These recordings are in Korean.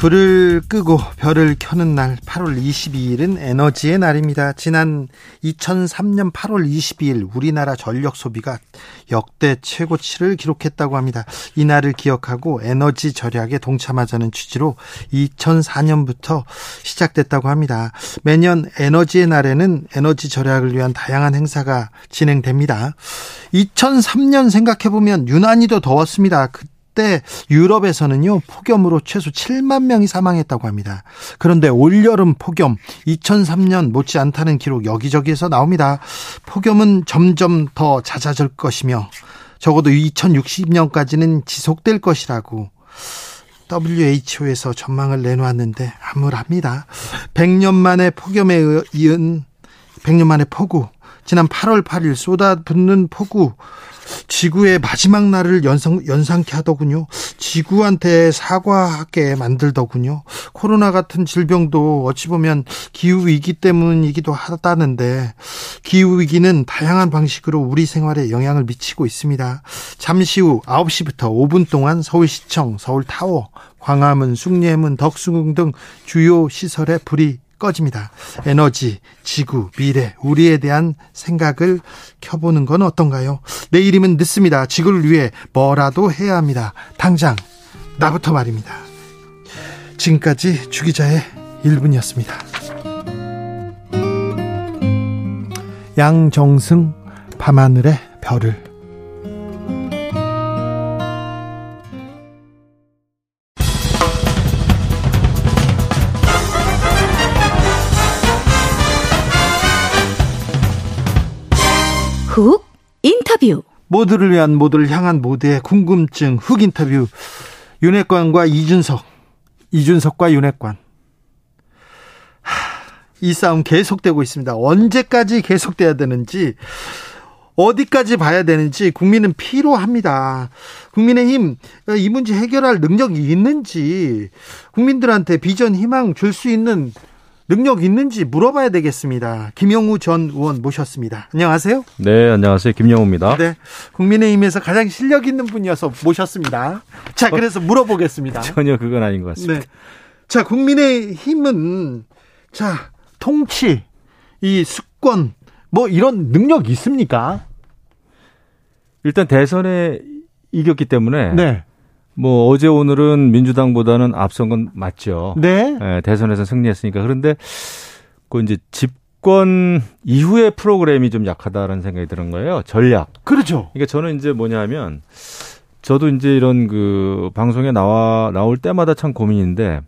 불을 끄고 별을 켜는 날 8월 22일은 에너지의 날입니다. 지난 2003년 8월 22일 우리나라 전력 소비가 역대 최고치를 기록했다고 합니다. 이 날을 기억하고 에너지 절약에 동참하자는 취지로 2004년부터 시작됐다고 합니다. 매년 에너지의 날에는 에너지 절약을 위한 다양한 행사가 진행됩니다. 2003년 생각해보면 유난히도 더웠습니다. 그 그때 유럽에서는요 폭염으로 최소 7만 명이 사망했다고 합니다. 그런데 올여름 폭염 2003년 못지 않다는 기록 여기저기에서 나옵니다. 폭염은 점점 더 잦아질 것이며 적어도 2060년까지는 지속될 것이라고 WHO에서 전망을 내놓았는데 암울합니다. 100년 만에 폭염에 이은 100년 만에 폭우 지난 8월 8일 쏟아붓는 폭우 지구의 마지막 날을 연상, 연상케 하더군요. 지구한테 사과하게 만들더군요. 코로나 같은 질병도 어찌 보면 기후위기 때문이기도 하다는데, 기후위기는 다양한 방식으로 우리 생활에 영향을 미치고 있습니다. 잠시 후 9시부터 5분 동안 서울시청, 서울타워, 광화문, 숭례문, 덕수궁 등 주요 시설에 불이 꺼집니다. 에너지, 지구, 미래, 우리에 대한 생각을 켜보는 건 어떤가요? 내일이면 늦습니다. 지구를 위해 뭐라도 해야 합니다. 당장, 나부터 말입니다. 지금까지 주기자의 1분이었습니다. 양정승, 밤하늘의 별을 훅 인터뷰 모두를 위한 모두를 향한 모두의 궁금증 훅 인터뷰 윤핵관과 이준석 이준석과 윤핵관 이 싸움 계속되고 있습니다. 언제까지 계속돼야 되는지 어디까지 봐야 되는지 국민은 피로합니다. 국민의힘 이 문제 해결할 능력이 있는지 국민들한테 비전 희망 줄 수 있는 능력 있는지 물어봐야 되겠습니다. 김영우 전 의원 모셨습니다. 안녕하세요. 네, 안녕하세요. 김영우입니다. 네. 국민의힘에서 가장 실력 있는 분이어서 모셨습니다. 자, 그래서 물어보겠습니다. 전혀 그건 아닌 것 같습니다. 네. 자, 국민의힘은 자, 통치, 이 수권 뭐 이런 능력 있습니까? 일단 대선에 이겼기 때문에 네. 뭐 어제 오늘은 민주당보다는 앞선 건 맞죠. 네. 네 대선에서 승리했으니까 그런데 그 이제 집권 이후의 프로그램이 좀 약하다라는 생각이 드는 거예요. 전략. 그렇죠. 그러니까 저는 이제 뭐냐면 저도 이제 이런 그 방송에 나와 나올 때마다 참 고민인데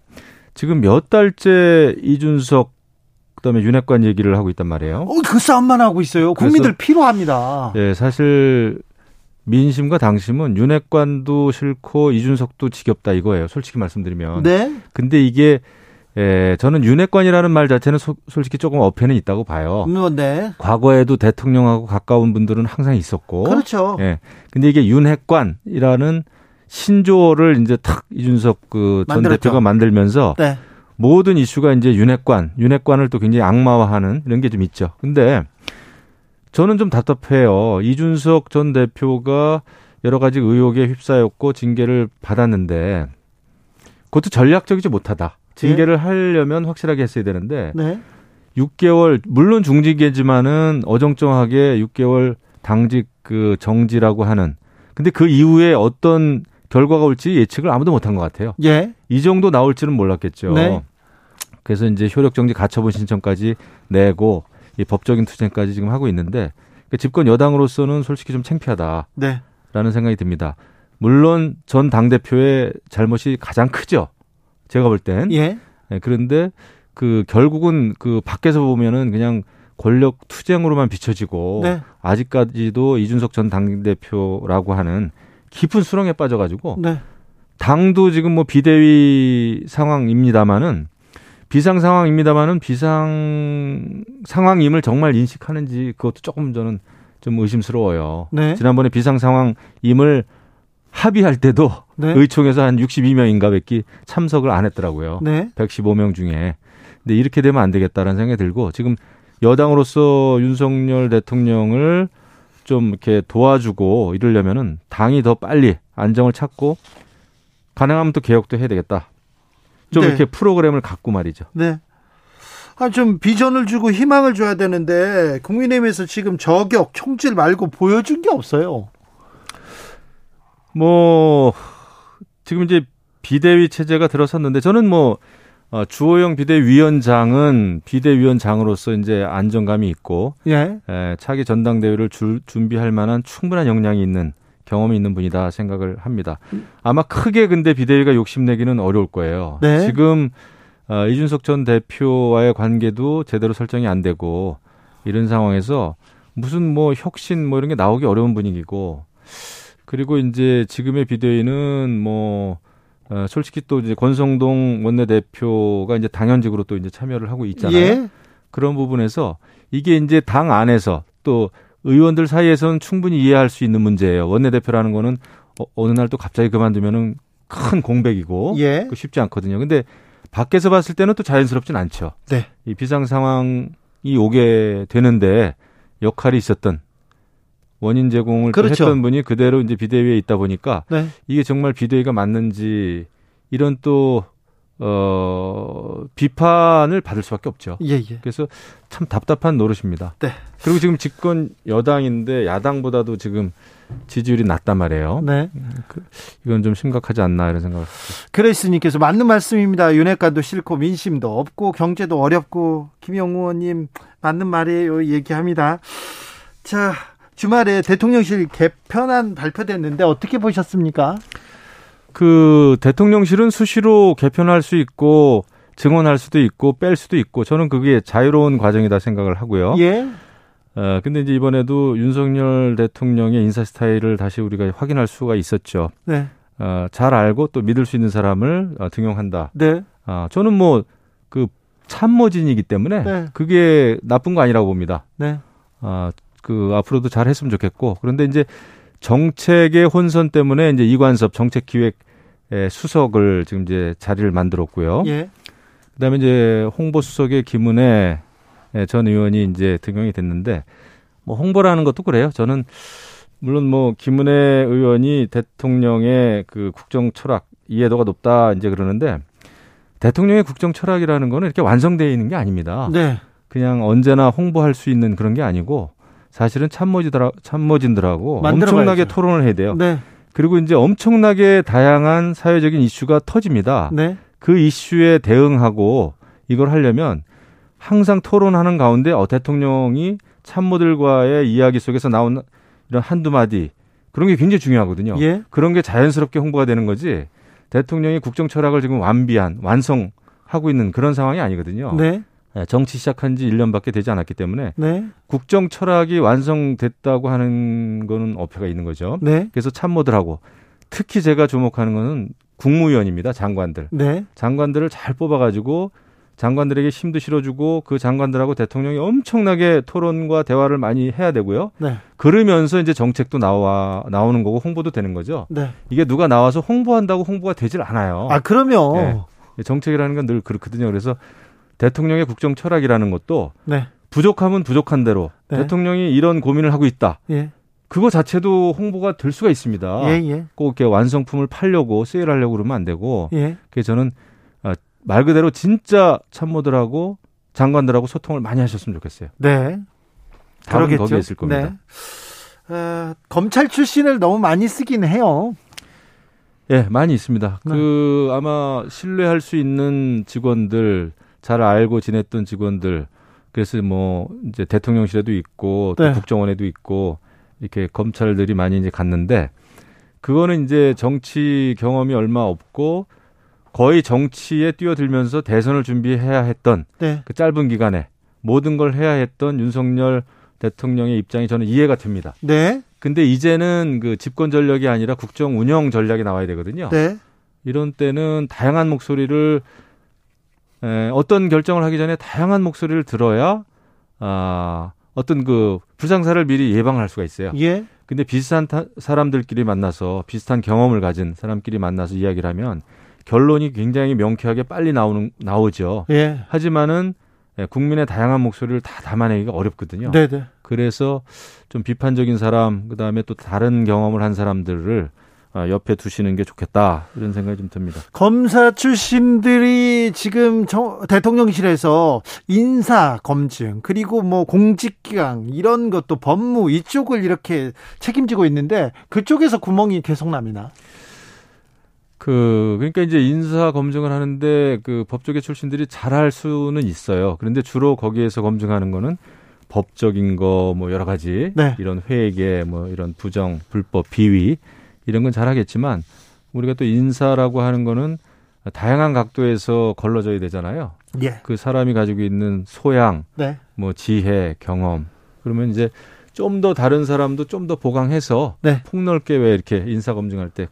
지금 몇 달째 이준석 그다음에 윤핵관 얘기를 하고 있단 말이에요. 어, 그 싸움만 하고 있어요. 국민들 필요합니다. 예, 사실 민심과 당심은 윤핵관도 싫고 이준석도 지겹다 이거예요. 솔직히 말씀드리면. 네. 근데 이게 예, 저는 윤핵관이라는 말 자체는 소, 솔직히 조금 어폐는 있다고 봐요. 뭐, 네. 과거에도 대통령하고 가까운 분들은 항상 있었고. 그렇죠. 예. 근데 이게 윤핵관이라는 신조어를 이제 탁 이준석 그 전 대표가 만들면서 네. 모든 이슈가 이제 윤핵관, 윤핵관을 또 굉장히 악마화하는 이런 게 좀 있죠. 근데 저는 좀 답답해요. 이준석 전 대표가 여러 가지 의혹에 휩싸였고 징계를 받았는데 그것도 전략적이지 못하다. 징계를 네. 하려면 확실하게 했어야 되는데 네. 6개월 물론 중징계지만은 어정쩡하게 6개월 당직 그 정지라고 하는 근데 그 이후에 어떤 결과가 올지 예측을 아무도 못한 것 같아요. 예. 이 정도 나올지는 몰랐겠죠. 네. 그래서 이제 효력 정지 가처분 신청까지 내고 이 법적인 투쟁까지 지금 하고 있는데 그러니까 집권 여당으로서는 솔직히 좀 창피하다라는 네. 생각이 듭니다. 물론 전 당 대표의 잘못이 가장 크죠. 제가 볼 땐. 예. 네, 그런데 그 결국은 그 밖에서 보면은 그냥 권력 투쟁으로만 비춰지고 네. 아직까지도 이준석 전 당대표라고 하는 깊은 수렁에 빠져가지고 네. 당도 지금 뭐 비대위 상황입니다마는 비상 상황입니다마는 비상 상황임을 정말 인식하는지 그것도 조금 저는 좀 의심스러워요. 네. 지난번에 비상 상황임을 합의할 때도 네. 의총에서 한 62명인가 밖에 참석을 안 했더라고요. 네. 115명 중에. 근데 이렇게 되면 안 되겠다라는 생각이 들고 지금 여당으로서 윤석열 대통령을 좀 이렇게 도와주고 이러려면은 당이 더 빨리 안정을 찾고 가능하면 또 개혁도 해야 되겠다. 좀 네. 이렇게 프로그램을 갖고 말이죠. 네. 아, 좀 비전을 주고 희망을 줘야 되는데 국민의힘에서 지금 저격, 총질 말고 보여준 게 없어요. 뭐 지금 이제 비대위 체제가 들어섰는데 저는 뭐 어, 주호영 비대위원장은 비대위원장으로서 이제 안정감이 있고 예. 에, 차기 전당대회를 줄, 준비할 만한 충분한 역량이 있는 경험이 있는 분이다 생각을 합니다. 아마 크게 근데 비대위가 욕심내기는 어려울 거예요. 네. 지금 어, 이준석 전 대표와의 관계도 제대로 설정이 안 되고 이런 상황에서 무슨 뭐 혁신 뭐 이런 게 나오기 어려운 분위기고 그리고 이제 지금의 비대위는 뭐 어, 솔직히 또 이제 권성동 원내대표가 이제 당연직으로 또 이제 참여를 하고 있잖아요. 예. 그런 부분에서 이게 이제 당 안에서 또 의원들 사이에서는 충분히 이해할 수 있는 문제예요. 원내대표라는 거는 어, 어느 날 또 갑자기 그만두면은 큰 공백이고 예. 쉽지 않거든요. 근데 밖에서 봤을 때는 또 자연스럽진 않죠. 네. 이 비상 상황이 오게 되는데 역할이 있었던 원인 제공을 그렇죠. 했던 분이 그대로 이제 비대위에 있다 보니까 네. 이게 정말 비대위가 맞는지 이런 또 어, 비판을 받을 수밖에 없죠. 예, 예. 그래서 참 답답한 노릇입니다. 네. 그리고 지금 집권 여당인데 야당보다도 지금 지지율이 낮단 말이에요. 네. 그, 이건 좀 심각하지 않나 이런 생각을. 그레이스님께서 맞는 말씀입니다. 윤핵관도 싫고 민심도 없고 경제도 어렵고 김영우 의원님 맞는 말이에요. 얘기합니다. 자, 주말에 대통령실 개편안 발표됐는데 어떻게 보셨습니까? 그 대통령실은 수시로 개편할 수 있고 증언할 수도 있고 뺄 수도 있고 저는 그게 자유로운 과정이다 생각을 하고요. 예. 어, 근데 이제 이번에도 윤석열 대통령의 인사 스타일을 다시 우리가 확인할 수가 있었죠. 네. 어, 잘 알고 또 믿을 수 있는 사람을 어, 등용한다. 네. 어, 저는 뭐 그 참모진이기 때문에 네. 그게 나쁜 거 아니라고 봅니다. 네. 어, 그 앞으로도 잘 했으면 좋겠고 그런데 이제 정책의 혼선 때문에 이제 이관섭 정책기획 수석을 지금 이제 자리를 만들었고요. 예. 그다음에 이제 홍보 수석의 김은혜 전 의원이 이제 등용이 됐는데 뭐 홍보라는 것도 그래요. 저는 물론 뭐 김은혜 의원이 대통령의 그 국정 철학 이해도가 높다 이제 그러는데 대통령의 국정 철학이라는 거는 이렇게 완성되어 있는 게 아닙니다. 네. 그냥 언제나 홍보할 수 있는 그런 게 아니고 사실은 참모진들 참모진들하고 엄청나게 토론을 해야 돼요. 네. 그리고 이제 엄청나게 다양한 사회적인 이슈가 터집니다. 네. 그 이슈에 대응하고 이걸 하려면 항상 토론하는 가운데 어, 대통령이 참모들과의 이야기 속에서 나온 이런 한두 마디 그런 게 굉장히 중요하거든요. 예. 그런 게 자연스럽게 홍보가 되는 거지 대통령이 국정 철학을 지금 완비한 완성하고 있는 그런 상황이 아니거든요. 네. 예, 정치 시작한 지 1년밖에 되지 않았기 때문에 네. 국정 철학이 완성됐다고 하는 거는 어폐가 있는 거죠. 네. 그래서 참모들하고 특히 제가 주목하는 거는 국무위원입니다. 장관들. 네. 장관들을 잘 뽑아가지고 장관들에게 힘도 실어주고 그 장관들하고 대통령이 엄청나게 토론과 대화를 많이 해야 되고요. 네. 그러면서 이제 정책도 나와 나오는 거고 홍보도 되는 거죠. 네. 이게 누가 나와서 홍보한다고 홍보가 되질 않아요. 아 그러면 네. 정책이라는 건 늘 그렇거든요. 그래서 대통령의 국정 철학이라는 것도 네. 부족하면 부족한 대로 네. 대통령이 이런 고민을 하고 있다. 예. 그거 자체도 홍보가 될 수가 있습니다. 예, 예. 꼭 이렇게 완성품을 팔려고 세일하려고 그러면 안 되고. 예. 그래서 저는 아, 말 그대로 진짜 참모들하고 장관들하고 소통을 많이 하셨으면 좋겠어요. 네. 그러겠죠. 거기에 있을 겁니다. 네. 어, 검찰 출신을 너무 많이 쓰긴 해요. 예, 많이 있습니다. 네. 그 아마 신뢰할 수 있는 직원들 잘 알고 지냈던 직원들 그래서 뭐 이제 대통령실에도 있고 또 네. 국정원에도 있고 이렇게 검찰들이 많이 이제 갔는데 그거는 이제 정치 경험이 얼마 없고 거의 정치에 뛰어들면서 대선을 준비해야 했던 네. 그 짧은 기간에 모든 걸 해야 했던 윤석열 대통령의 입장이 저는 이해가 됩니다. 네. 근데 이제는 그 집권 전략이 아니라 국정 운영 전략이 나와야 되거든요. 네. 이런 때는 다양한 목소리를 에, 어떤 결정을 하기 전에 다양한 목소리를 들어야 아, 어떤 그 불상사를 미리 예방할 수가 있어요. 예. 근데 비슷한 타, 사람들끼리 만나서 비슷한 경험을 가진 사람끼리 만나서 이야기를 하면 결론이 굉장히 명쾌하게 빨리 나오는 나오죠. 예. 하지만은 예, 국민의 다양한 목소리를 다 담아내기가 어렵거든요. 네네. 그래서 좀 비판적인 사람, 그 다음에 또 다른 경험을 한 사람들을 어, 옆에 두시는 게 좋겠다 이런 생각이 좀 듭니다. 검사 출신들이 지금 대통령실에서 인사 검증 그리고 뭐 공직기강 이런 것도 법무 이쪽을 이렇게 책임지고 있는데 그쪽에서 구멍이 계속 납니다. 그 그러니까 이제 인사 검증을 하는데 그 법조계 출신들이 잘할 수는 있어요. 그런데 주로 거기에서 검증하는 거는 법적인 거 뭐 여러 가지 네. 이런 회계 뭐 이런 부정 불법 비위 이런 건 잘하겠지만 우리가 또 인사라고 하는 거는 다양한 각도에서 걸러져야 되잖아요. 예. 그 사람이 가지고 있는 소양, 네. 뭐 지혜, 경험. 그러면 이제 좀 더 다른 사람도 좀 더 보강해서 네. 폭넓게 왜 이렇게 인사 검증할 때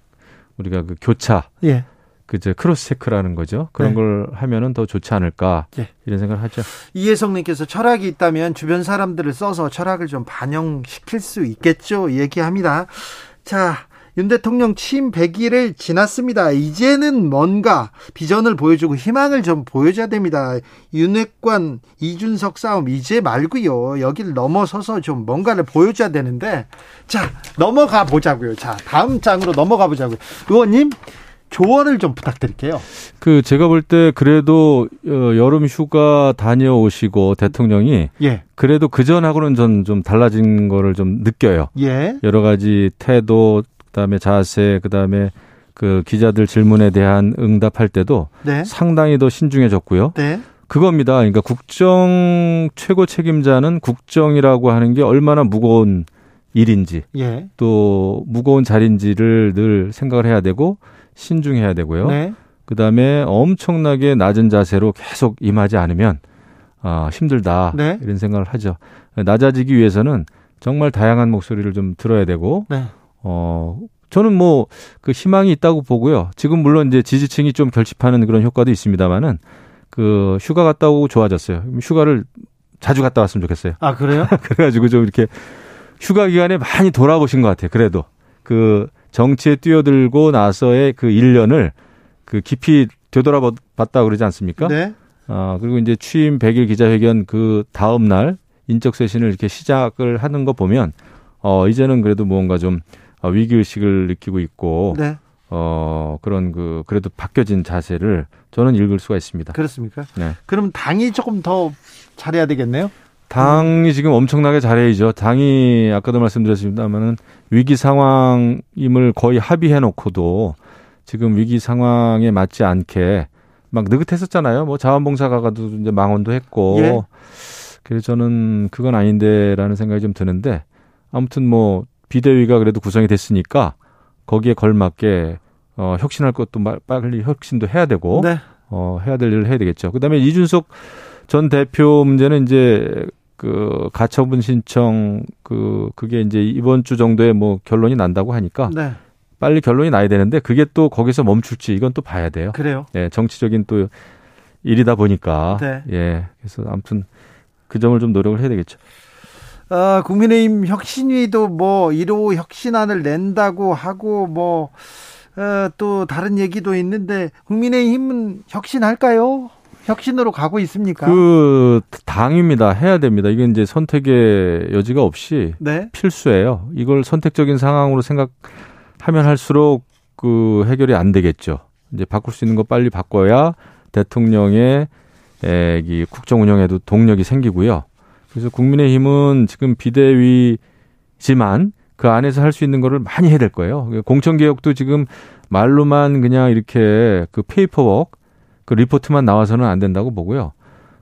우리가 그 교차, 예. 그저 cross check라는 거죠. 그런 네. 걸 하면은 더 좋지 않을까 예. 이런 생각을 하죠. 이혜성님께서 철학이 있다면 주변 사람들을 써서 철학을 좀 반영시킬 수 있겠죠. 얘기합니다. 자, 윤 대통령 취임 100일을 지났습니다. 이제는 뭔가 비전을 보여주고 희망을 좀 보여줘야 됩니다. 윤핵관 이준석 싸움 이제 말고요. 여기를 넘어서서 좀 뭔가를 보여줘야 되는데 자 넘어가 보자고요. 자 다음 장으로 넘어가 보자고요. 의원님 조언을 좀 부탁드릴게요. 그 제가 볼 때 그래도 어, 여름 휴가 다녀오시고 대통령이 예. 그래도 그 전하고는 좀좀 달라진 거를 좀 느껴요. 예. 여러 가지 태도 그다음에 자세, 그다음에 그 기자들 질문에 대한 응답할 때도 네. 상당히 더 신중해졌고요. 네. 그겁니다. 그러니까 국정 최고 책임자는 국정이라고 하는 게 얼마나 무거운 일인지 예. 또 무거운 자리인지를 늘 생각을 해야 되고 신중해야 되고요. 네. 그다음에 엄청나게 낮은 자세로 계속 임하지 않으면 아, 힘들다 네. 이런 생각을 하죠. 낮아지기 위해서는 정말 다양한 목소리를 좀 들어야 되고 네. 어, 저는 뭐 그 희망이 있다고 보고요. 지금 물론 이제 지지층이 좀 결집하는 그런 효과도 있습니다만은 그 휴가 갔다 오고 좋아졌어요. 휴가를 자주 갔다 왔으면 좋겠어요. 아, 그래요? 그래가지고 좀 이렇게 휴가 기간에 많이 돌아보신 것 같아요. 그래도 그 정치에 뛰어들고 나서의 그 1년을 그 깊이 되돌아봤다 그러지 않습니까? 네. 아, 그리고 이제 취임 100일 기자회견 그 다음 날 인적 쇄신을 이렇게 시작을 하는 거 보면 어, 이제는 그래도 뭔가 좀 어, 위기 의식을 느끼고 있고 네. 어 그런 그 그래도 바뀌어진 자세를 저는 읽을 수가 있습니다. 그렇습니까? 네. 그럼 당이 조금 더 잘해야 되겠네요. 당이 지금 엄청나게 잘해야죠. 당이 아까도 말씀드렸습니다만은 위기 상황임을 거의 합의해 놓고도 지금 위기 상황에 맞지 않게 막 느긋했었잖아요. 뭐 자원봉사가가도 이제 망언도 했고. 예. 그래서 저는 그건 아닌데라는 생각이 좀 드는데 아무튼 뭐 비대위가 그래도 구성이 됐으니까 거기에 걸맞게 어, 혁신할 것도 빨리 혁신도 해야 되고 네. 어, 해야 될 일을 해야 되겠죠. 그다음에 이준석 전 대표 문제는 이제 그 가처분 신청 그 그게 이제 이번 주 정도에 뭐 결론이 난다고 하니까 네. 빨리 결론이 나야 되는데 그게 또 거기서 멈출지 이건 또 봐야 돼요. 그래요. 예, 정치적인 또 일이다 보니까 네. 예. 그래서 아무튼 그 점을 좀 노력을 해야 되겠죠. 어, 국민의힘 혁신위도 뭐 1호 혁신안을 낸다고 하고 뭐, 어, 또 다른 얘기도 있는데 국민의힘은 혁신할까요? 혁신으로 가고 있습니까? 그 당입니다. 해야 됩니다. 이건 이제 선택의 여지가 없이 네. 필수예요. 이걸 선택적인 상황으로 생각하면 할수록 그 해결이 안 되겠죠. 이제 바꿀 수 있는 거 빨리 바꿔야 대통령의 에, 이 국정 운영에도 동력이 생기고요. 그래서 국민의힘은 지금 비대위지만 그 안에서 할 수 있는 거를 많이 해야 될 거예요. 공천 개혁도 지금 말로만 그냥 이렇게 그 paperwork 그 리포트만 나와서는 안 된다고 보고요.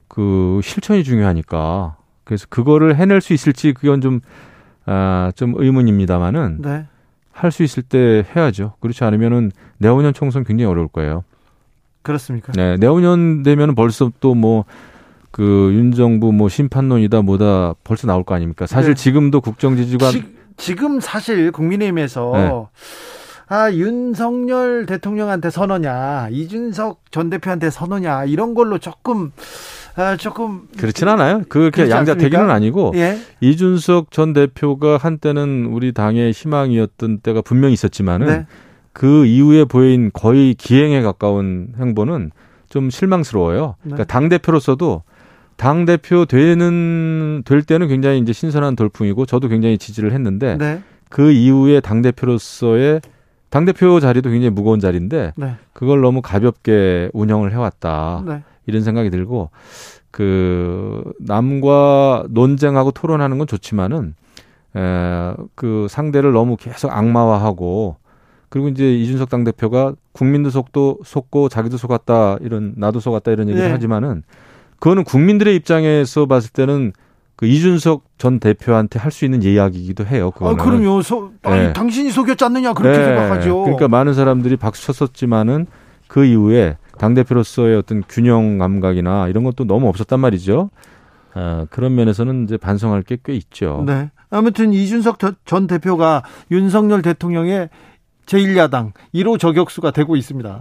그 실천이 중요하니까 그래서 그거를 해낼 수 있을지 그건 좀 아, 좀 의문입니다만은 네. 할수 있을 때 해야죠. 그렇지 않으면은 내후년 총선 굉장히 어려울 거예요. 그렇습니까? 네, 내후년 되면 벌써 또 뭐 그 윤정부 뭐 심판론이다 뭐다 벌써 나올 거 아닙니까? 사실 네. 지금도 국정 지지가 지, 금 사실 국민의힘에서 네. 아, 윤석열 대통령한테 선언냐, 이준석 전 대표한테 선언냐, 이런 걸로 조금, 아, 조금. 그렇진 않아요. 그렇게 양자택일은 아니고, 예? 이준석 전 대표가 한때는 우리 당의 희망이었던 때가 분명히 있었지만은, 네. 그 이후에 보인 거의 기행에 가까운 행보는 좀 실망스러워요. 네. 그러니까 당 대표로서도 당 대표 되는 될 때는 굉장히 이제 신선한 돌풍이고 저도 굉장히 지지를 했는데 네. 그 이후에 당 대표로서의 당 대표 자리도 굉장히 무거운 자리인데 네. 그걸 너무 가볍게 운영을 해왔다 네. 이런 생각이 들고 그 남과 논쟁하고 토론하는 건 좋지만은 에, 그 상대를 너무 계속 악마화하고 그리고 이제 이준석 당 대표가 국민도 속도 속고 자기도 속았다 이런 나도 속았다 이런 얘기를 네. 하지만은 그거는 국민들의 입장에서 봤을 때는 그 이준석 전 대표한테 할 수 있는 이야기이기도 해요. 그거는. 아, 그럼요. 소, 아니, 네. 당신이 속였지 않느냐 그렇게 네. 생각하죠. 그러니까 많은 사람들이 박수 쳤었지만은 그 이후에 당 대표로서의 어떤 균형 감각이나 이런 것도 너무 없었단 말이죠. 아, 그런 면에서는 이제 반성할 게 꽤 있죠. 네. 아무튼 이준석 전 대표가 윤석열 대통령의 제1야당 1호 저격수가 되고 있습니다.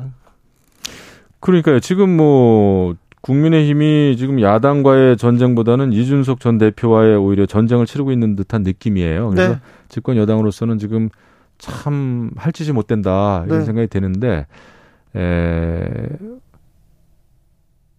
그러니까요. 지금 뭐 국민의힘이 지금 야당과의 전쟁보다는 이준석 전 대표와의 오히려 전쟁을 치르고 있는 듯한 느낌이에요. 그래서 네. 집권 여당으로서는 지금 참 할 짓이 못 된다 이런 네. 생각이 드는데 에,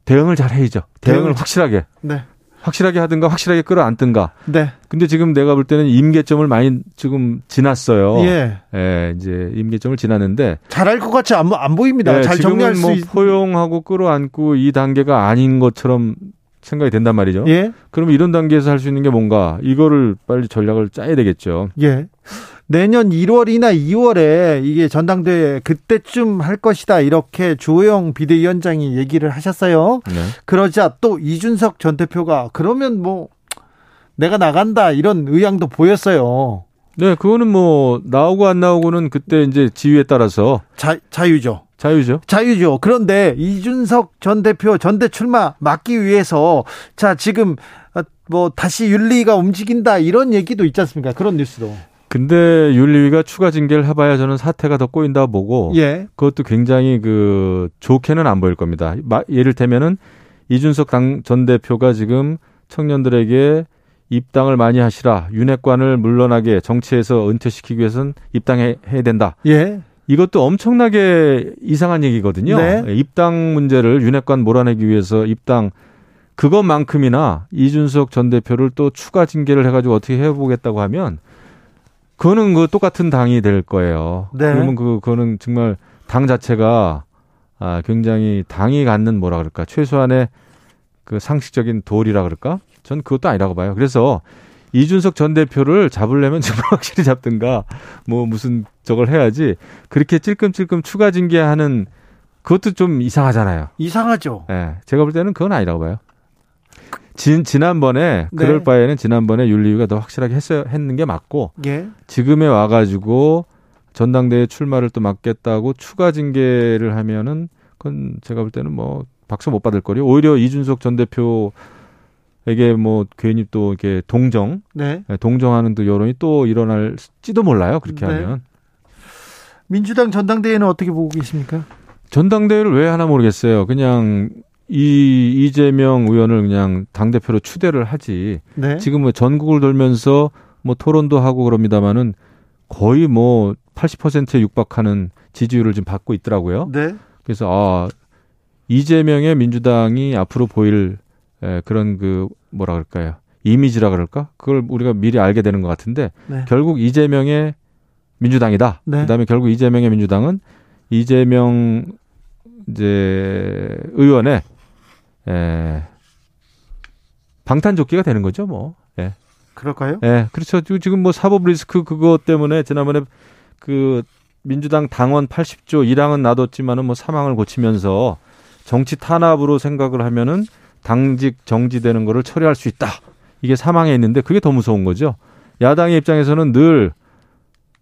대응을 잘 해야죠. 대응을 대응. 확실하게. 네. 확실하게 하든가 확실하게 끌어안든가. 네. 근데 지금 내가 볼 때는 임계점을 많이 지금 지났어요. 예. 예 이제 임계점을 지났는데 잘할 것 같이 안, 안 보입니다. 예, 잘 정리할 뭐 있... 포용하고 끌어안고 이 단계가 아닌 것처럼 생각이 된단 말이죠. 예. 그러면 이런 단계에서 할 수 있는 게 뭔가 이거를 빨리 전략을 짜야 되겠죠. 예. 내년 1월이나 2월에 이게 전당대회 그때쯤 할 것이다 이렇게 주호영 비대위원장이 얘기를 하셨어요. 네. 그러자 또 이준석 전 대표가 그러면 뭐 내가 나간다 이런 의향도 보였어요. 네, 그거는 뭐 나오고 안 나오고는 그때 이제 지위에 따라서 자, 자유죠. 자유죠. 자유죠. 그런데 이준석 전 대표 전대 출마 막기 위해서 자 지금 뭐 다시 윤리가 움직인다 이런 얘기도 있지 않습니까? 그런 뉴스도. 근데 윤리위가 추가 징계를 해봐야 저는 사태가 더 꼬인다 보고 예. 그것도 굉장히 그 좋게는 안 보일 겁니다. 예를 들면은 이준석 당 전 대표가 지금 청년들에게 입당을 많이 하시라 윤핵관을 물러나게 정치에서 은퇴시키기 위해서는 입당해야 된다. 예. 이것도 엄청나게 이상한 얘기거든요. 네. 입당 문제를 윤핵관 몰아내기 위해서 입당 그것만큼이나 이준석 전 대표를 또 추가 징계를 해가지고 어떻게 해보겠다고 하면 그거는 그 똑같은 당이 될 거예요. 네. 그러면 그 그거는 정말 당 자체가 아 굉장히 당이 갖는 뭐라 그럴까 최소한의 그 상식적인 도리라 그럴까? 전 그것도 아니라고 봐요. 그래서 이준석 전 대표를 잡으려면 정말 확실히 잡든가 뭐 무슨 저걸 해야지 그렇게 찔끔찔끔 추가 징계하는 그것도 좀 이상하잖아요. 이상하죠. 예. 네, 제가 볼 때는 그건 아니라고 봐요. 진, 지난번에 네. 그럴 바에는 지난번에 윤리위가 더 확실하게 했어야 했는 게 맞고 예. 지금에 와가지고 전당대회 출마를 또 막겠다고 추가 징계를 하면은 그건 제가 볼 때는 뭐 박수 못 받을 거리 오히려 이준석 전 대표 에게 뭐 괜히 또 이렇게 동정 네. 네. 동정하는 또 여론이 또 일어날지도 몰라요 그렇게 네. 하면 민주당 전당대회는 어떻게 보고 계십니까? 전당대회를 왜 하나 모르겠어요. 그냥 이 이재명 의원을 그냥 당 대표로 추대를 하지. 네. 지금 뭐 전국을 돌면서 뭐 토론도 하고 그럽니다마는 거의 뭐 80%에 육박하는 지지율을 지금 받고 있더라고요. 네. 그래서 아 이재명의 민주당이 앞으로 보일 에, 그런 그 뭐라 그럴까요? 이미지라 그럴까? 그걸 우리가 미리 알게 되는 것 같은데 네. 결국 이재명의 민주당이다. 네. 그다음에 결국 이재명의 민주당은 이재명 이제 의원의 예. 방탄조끼가 되는 거죠, 뭐. 예. 그럴까요? 예. 그렇죠. 지금 뭐 사법 리스크 그거 때문에 지난번에 그 민주당 당원 80조 1항은 놔뒀지만은 뭐 사망을 고치면서 정치 탄압으로 생각을 하면은 당직 정지되는 거를 처리할 수 있다. 이게 사망에 있는데 그게 더 무서운 거죠. 야당의 입장에서는 늘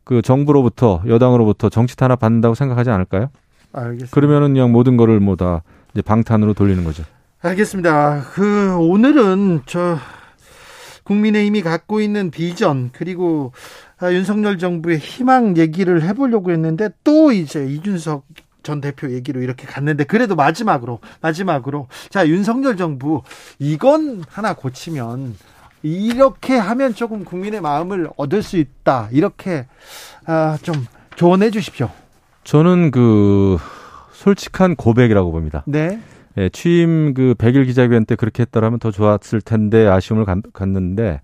그 정부로부터 여당으로부터 정치 탄압 받는다고 생각하지 않을까요? 알겠습니다. 그러면은 그냥 모든 거를 뭐 다 이제 방탄으로 돌리는 거죠. 알겠습니다. 그 오늘은 저 국민의힘이 갖고 있는 비전 그리고 아, 윤석열 정부의 희망 얘기를 해보려고 했는데 또 이제 이준석 전 대표 얘기로 이렇게 갔는데 그래도 마지막으로 마지막으로 자 윤석열 정부 이건 하나 고치면 이렇게 하면 조금 국민의 마음을 얻을 수 있다 이렇게 아, 좀 조언해 주십시오. 저는 그 솔직한 고백이라고 봅니다. 네. 예, 취임 그 100일 기자회견 때 그렇게 했더라면 더 좋았을 텐데 아쉬움을 갖는데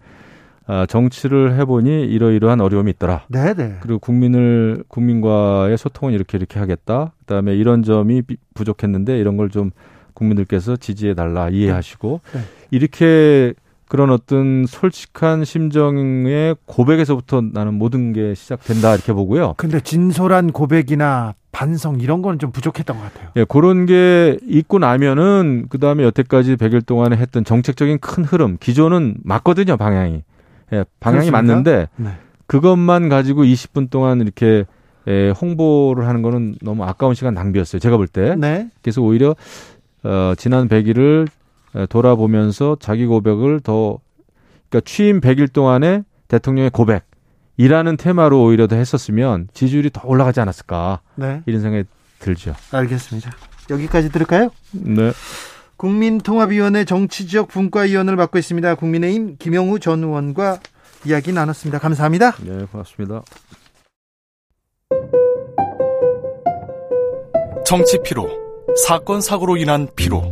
아, 정치를 해보니 이러이러한 어려움이 있더라. 네네. 네. 그리고 국민을 국민과의 소통은 이렇게 이렇게 하겠다. 그다음에 이런 점이 부족했는데 이런 걸 좀 국민들께서 지지해 달라 이해하시고 네. 이렇게 그런 어떤 솔직한 심정의 고백에서부터 나는 모든 게 시작된다 이렇게 보고요. 근데 진솔한 고백이나 반성 이런 거는 좀 부족했던 것 같아요. 예, 그런 게 있고 나면은 그 다음에 여태까지 100일 동안에 했던 정책적인 큰 흐름 기존은 맞거든요 방향이. 예, 방향이 그렇습니까? 맞는데 네. 그것만 가지고 20분 동안 이렇게 예, 홍보를 하는 거는 너무 아까운 시간 낭비였어요. 제가 볼 때. 네. 그래서 오히려 어, 지난 100일을 돌아보면서 자기 고백을 더 그러니까 취임 100일 동안에 대통령의 고백이라는 테마로 오히려 더 했었으면 지지율이 더 올라가지 않았을까 네. 이런 생각이 들죠. 알겠습니다. 여기까지 들을까요? 네. 국민통합위원회 정치지역 분과위원을 맡고 있습니다. 국민의힘 김영우 전 의원과 이야기 나눴습니다. 감사합니다. 네, 고맙습니다. 정치 피로, 사건 사고로 인한 피로,